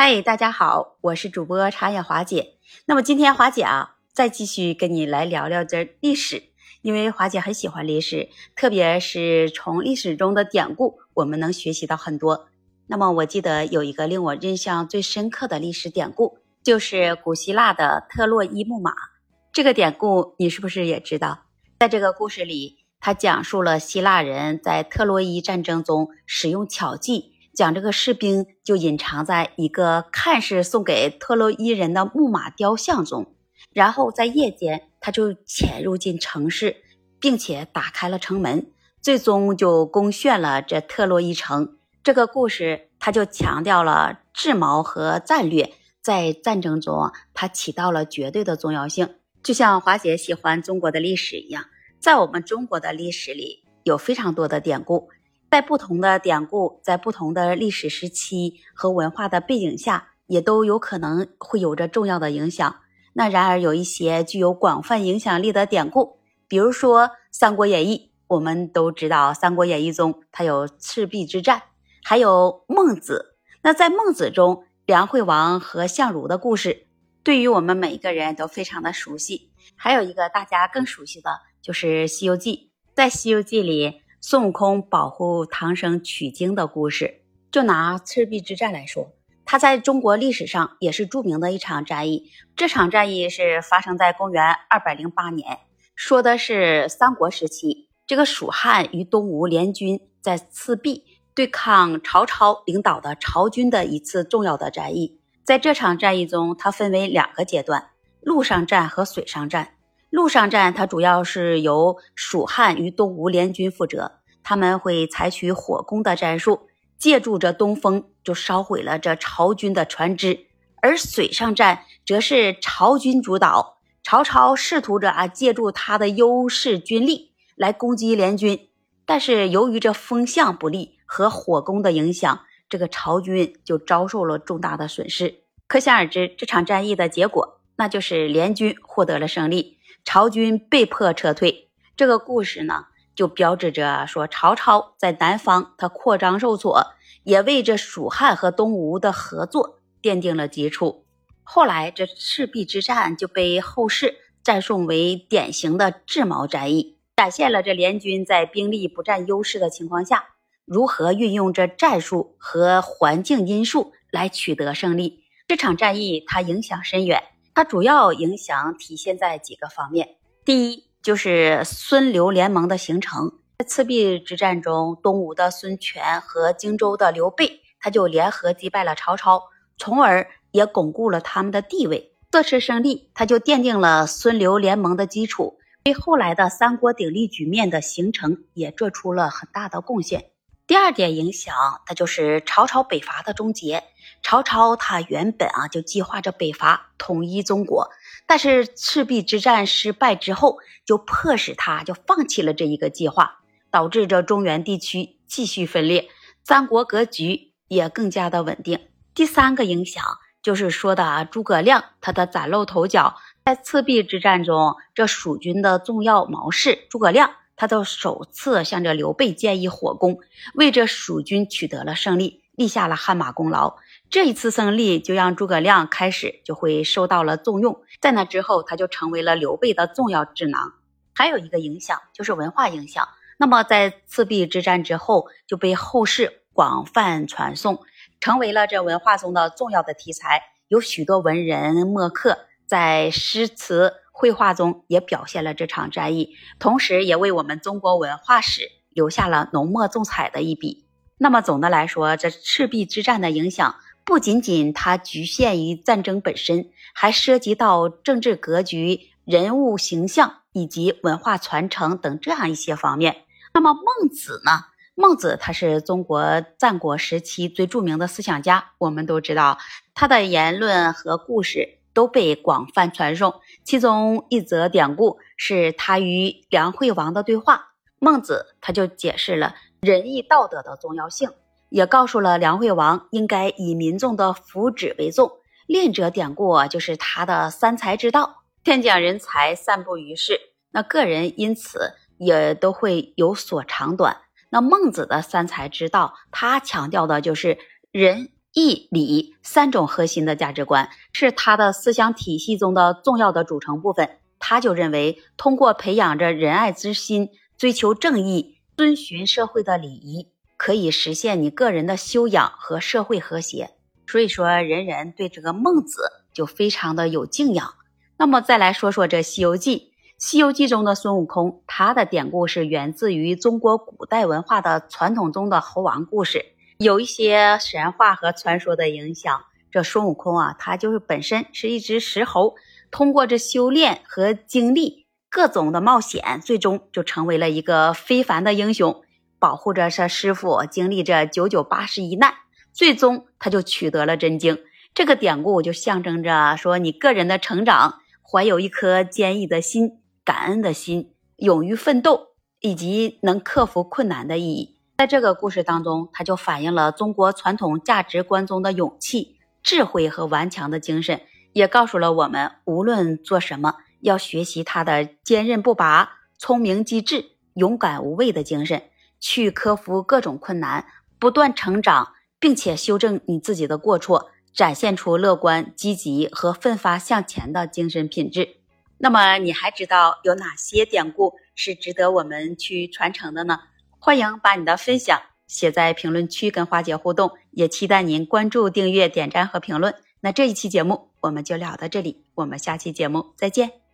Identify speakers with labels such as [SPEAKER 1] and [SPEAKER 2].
[SPEAKER 1] 嗨，大家好，我是主播茶野华姐。那么今天华姐啊，再继续跟你来聊聊这历史，因为华姐很喜欢历史，特别是从历史中的典故，我们能学习到很多。那么我记得有一个令我印象最深刻的历史典故，就是古希腊的特洛伊木马。这个典故你是不是也知道？在这个故事里，它讲述了希腊人在特洛伊战争中使用巧计。讲这个士兵就隐藏在一个看似送给特洛伊人的木马雕像中，然后在夜间他就潜入进城市，并且打开了城门，最终就攻陷了这特洛伊城。这个故事他就强调了智谋和战略在战争中它起到了绝对的重要性。就像华姐喜欢中国的历史一样，在我们中国的历史里有非常多的典故。在不同的典故，在不同的历史时期和文化的背景下，也都有可能会有着重要的影响。那然而有一些具有广泛影响力的典故，比如说《三国演义》，我们都知道《三国演义》中它有赤壁之战，还有孟子。那在孟子中，梁惠王和相如的故事，对于我们每一个人都非常的熟悉。还有一个大家更熟悉的就是《西游记》，在《西游记》里。孙悟空保护唐僧取经的故事，就拿赤壁之战来说，它在中国历史上也是著名的一场战役。这场战役是发生在公元二百零八年，说的是三国时期，这个蜀汉与东吴联军在赤壁对抗曹操领导的曹军的一次重要的战役。在这场战役中，它分为两个阶段：陆上战和水上战。陆上战，它主要是由蜀汉与东吴联军负责，他们会采取火攻的战术，借助着东风就烧毁了这曹军的船只；而水上战则是曹军主导，曹操试图着啊借助他的优势军力来攻击联军，但是由于这风向不利和火攻的影响，这个曹军就遭受了重大的损失。可想而知，这场战役的结果，那就是联军获得了胜利。曹军被迫撤退，这个故事呢，就标志着说曹操在南方他扩张受挫，也为这蜀汉和东吴的合作奠定了基础。后来这赤壁之战就被后世赞颂为典型的智谋战役，展现了这联军在兵力不占优势的情况下，如何运用这战术和环境因素来取得胜利。这场战役它影响深远。它主要影响体现在几个方面。第一，就是孙刘联盟的形成。在赤壁之战中，东吴的孙权和荆州的刘备，他就联合击败了曹操，从而也巩固了他们的地位。这次胜利，他就奠定了孙刘联盟的基础，为后来的三国鼎立局面的形成也做出了很大的贡献。第二点影响，那就是曹操北伐的终结。曹操他原本啊就计划着北伐统一中国，但是赤壁之战失败之后，就迫使他就放弃了这一个计划，导致这中原地区继续分裂，三国格局也更加的稳定。第三个影响就是说的诸葛亮他的崭露头角，在赤壁之战中，这蜀军的重要谋士诸葛亮。他都首次向着刘备建议火攻，为这蜀军取得了胜利，立下了汗马功劳。这一次胜利就让诸葛亮开始就会受到了重用，在那之后，他就成为了刘备的重要智囊。还有一个影响就是文化影响。那么在赤壁之战之后，就被后世广泛传颂，成为了这文化中的重要的题材。有许多文人墨客在诗词。绘画中也表现了这场战役，同时也为我们中国文化史留下了浓墨重彩的一笔。那么总的来说，这赤壁之战的影响不仅仅它局限于战争本身，还涉及到政治格局、人物形象以及文化传承等这样一些方面。那么孟子呢？孟子他是中国战国时期最著名的思想家，我们都知道他的言论和故事。都被广泛传颂，其中一则典故是他与梁惠王的对话。孟子他就解释了仁义道德的重要性，也告诉了梁惠王应该以民众的福祉为重。另一则典故就是他的三才之道，天降人才，散布于世，那个人因此也都会有所长短。那孟子的三才之道，他强调的就是仁。义、礼三种核心的价值观，是他的思想体系中的重要的组成部分。他就认为，通过培养着仁爱之心，追求正义，遵循社会的礼仪，可以实现你个人的修养和社会和谐。所以说，人人对这个孟子就非常的有敬仰。那么，再来说说这《西游记》。《西游记》中的孙悟空，他的典故是源自于中国古代文化的传统中的猴王故事。有一些神话和传说的影响，这孙悟空啊，他就是本身是一只石猴，通过这修炼和经历各种的冒险，最终就成为了一个非凡的英雄，保护着这师傅，经历着九九八十一难，最终他就取得了真经。这个典故就象征着说，你个人的成长，怀有一颗坚毅的心、感恩的心、勇于奋斗，以及能克服困难的意义。在这个故事当中，它就反映了中国传统价值观中的勇气、智慧和顽强的精神，也告诉了我们，无论做什么，要学习他的坚韧不拔、聪明机智、勇敢无畏的精神，去克服各种困难，不断成长，并且修正你自己的过错，展现出乐观、积极和奋发向前的精神品质。那么，你还知道有哪些典故是值得我们去传承的呢？欢迎把你的分享写在评论区跟花姐互动，也期待您关注、订阅、点赞和评论。那这一期节目我们就聊到这里，我们下期节目再见。